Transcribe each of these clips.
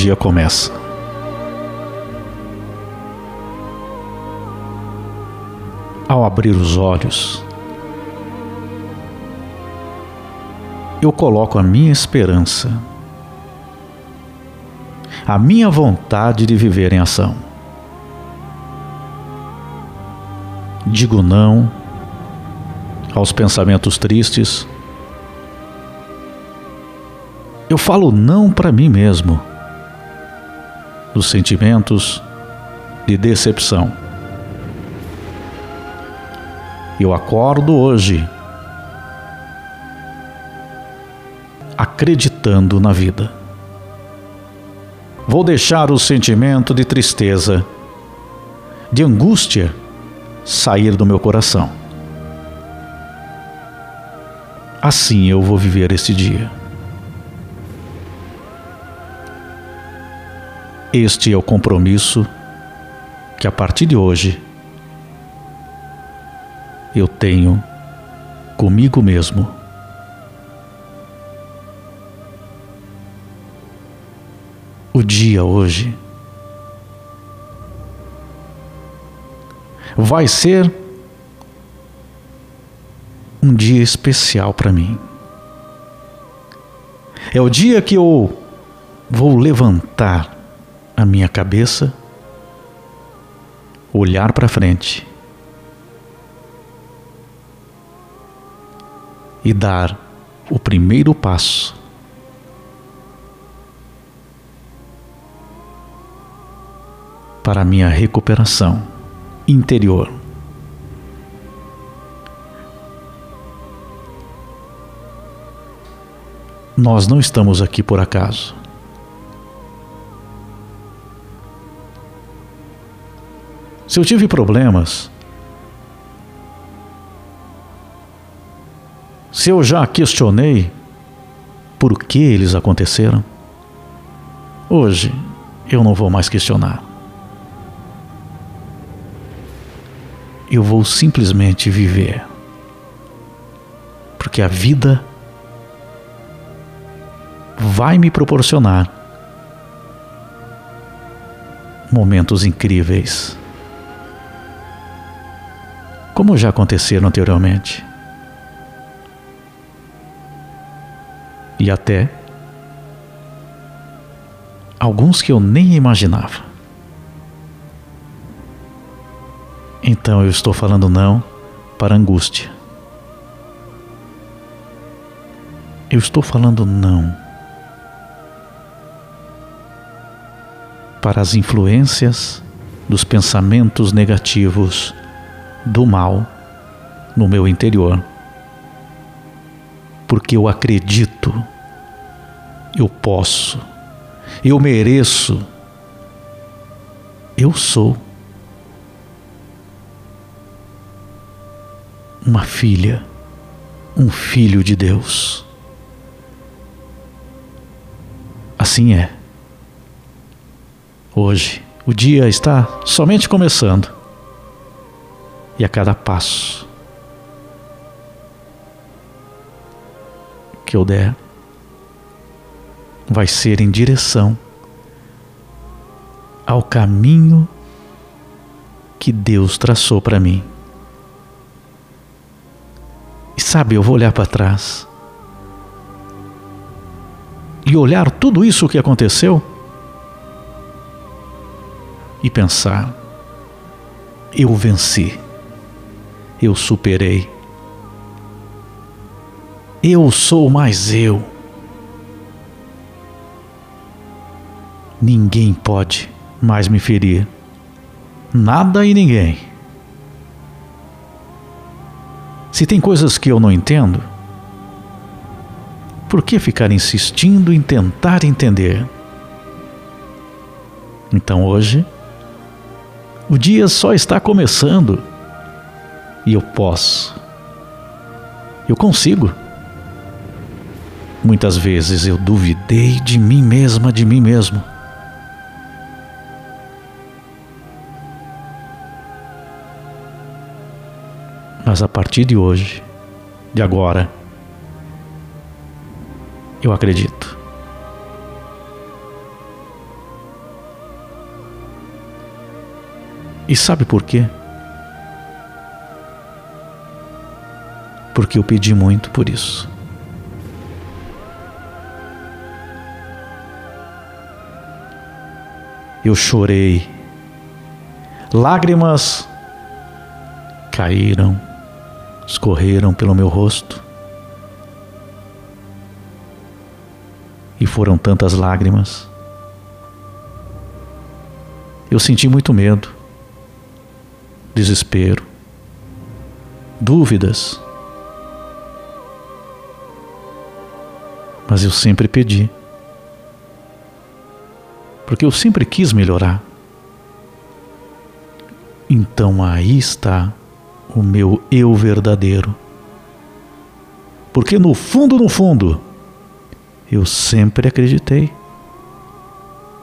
dia começa. Ao abrir os olhos, eu coloco a minha esperança, a minha vontade de viver em ação. Digo não aos pensamentos tristes. Eu falo não para mim mesmo, dos sentimentos de decepção. Eu acordo hoje acreditando na vida. Vou deixar o sentimento de tristeza, de angústia sair do meu coração. Assim eu vou viver este dia. Este é o compromisso que a partir de hoje eu tenho comigo mesmo. O dia hoje vai ser um dia especial para mim. É o dia que eu vou levantar a minha cabeça, olhar para frente e dar o primeiro passo. Para a minha recuperação interior. Nós não estamos aqui por acaso. Se eu tive problemas, se eu já questionei por que eles aconteceram, hoje eu não vou mais questionar. Eu vou simplesmente viver. Porque a vida vai me proporcionar momentos incríveis como já aconteceram anteriormente. E até alguns que eu nem imaginava. Então eu estou falando não para angústia. Eu estou falando não para as influências dos pensamentos negativos do mal no meu interior. Porque eu acredito, eu posso, eu mereço, eu sou uma filha, um filho de Deus. Assim é. Hoje, o dia está somente começando e a cada passo que eu der vai ser em direção ao caminho que Deus traçou para mim. E sabe, eu vou olhar para trás e olhar tudo isso que aconteceu e pensar: eu venci eu superei. Eu sou mais eu. Ninguém pode mais me ferir. Nada e ninguém. Se tem coisas que eu não entendo, por que ficar insistindo em tentar entender? Então hoje, o dia só está começando e eu posso. Eu consigo. Muitas vezes eu duvidei de mim mesma, de mim mesmo. Mas a partir de hoje, de agora, eu acredito. E sabe por quê? Porque eu pedi muito por isso. Eu chorei. Lágrimas caíram, escorreram pelo meu rosto. E foram tantas lágrimas. Eu senti muito medo, desespero, dúvidas. Mas eu sempre pedi porque eu sempre quis melhorar. Então aí está o meu eu verdadeiro. Porque no fundo, no fundo, eu sempre acreditei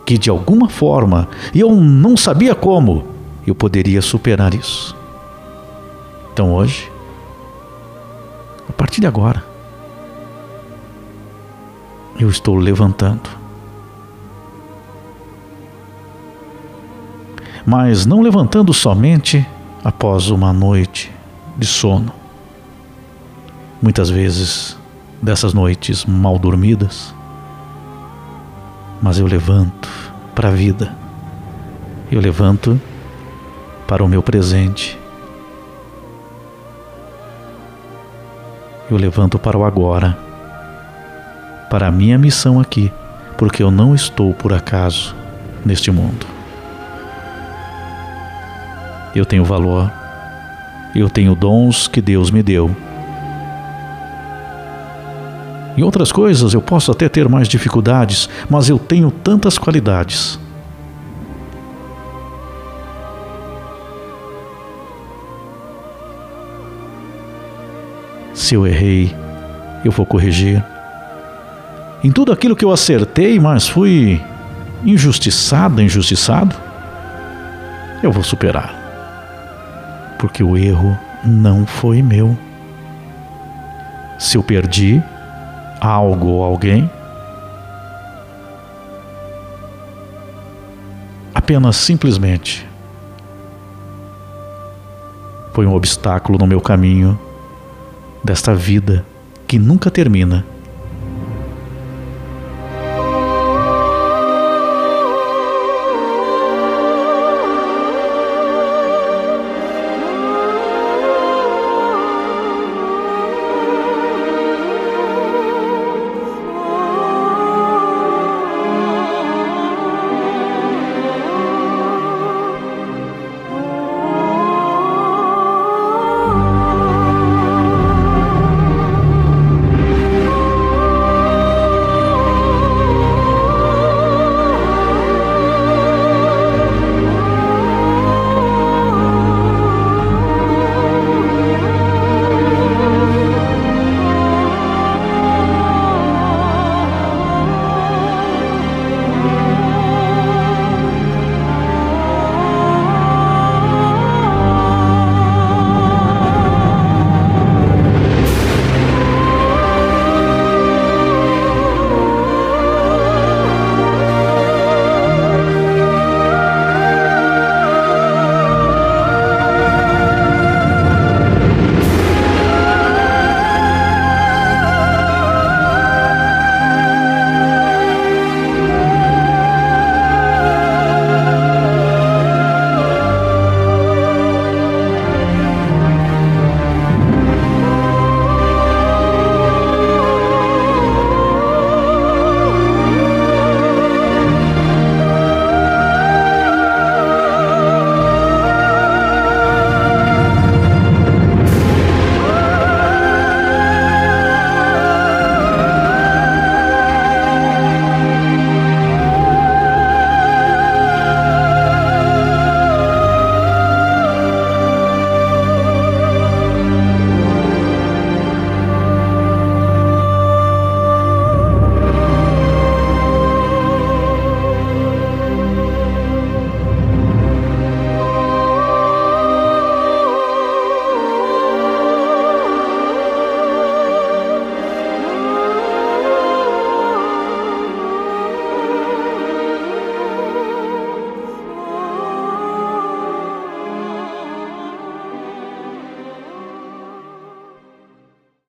que de alguma forma, e eu não sabia como, eu poderia superar isso. Então hoje, a partir de agora, eu estou levantando. Mas não levantando somente após uma noite de sono. Muitas vezes, dessas noites mal dormidas, mas eu levanto para a vida, eu levanto para o meu presente, eu levanto para o agora, para a minha missão aqui, porque eu não estou por acaso neste mundo. Eu tenho valor. Eu tenho dons que Deus me deu. Em outras coisas eu posso até ter mais dificuldades, mas eu tenho tantas qualidades. Se eu errei, eu vou corrigir. Em tudo aquilo que eu acertei, mas fui injustiçado, injustiçado, eu vou superar porque o erro não foi meu. Se eu perdi algo ou alguém, apenas simplesmente foi um obstáculo no meu caminho desta vida que nunca termina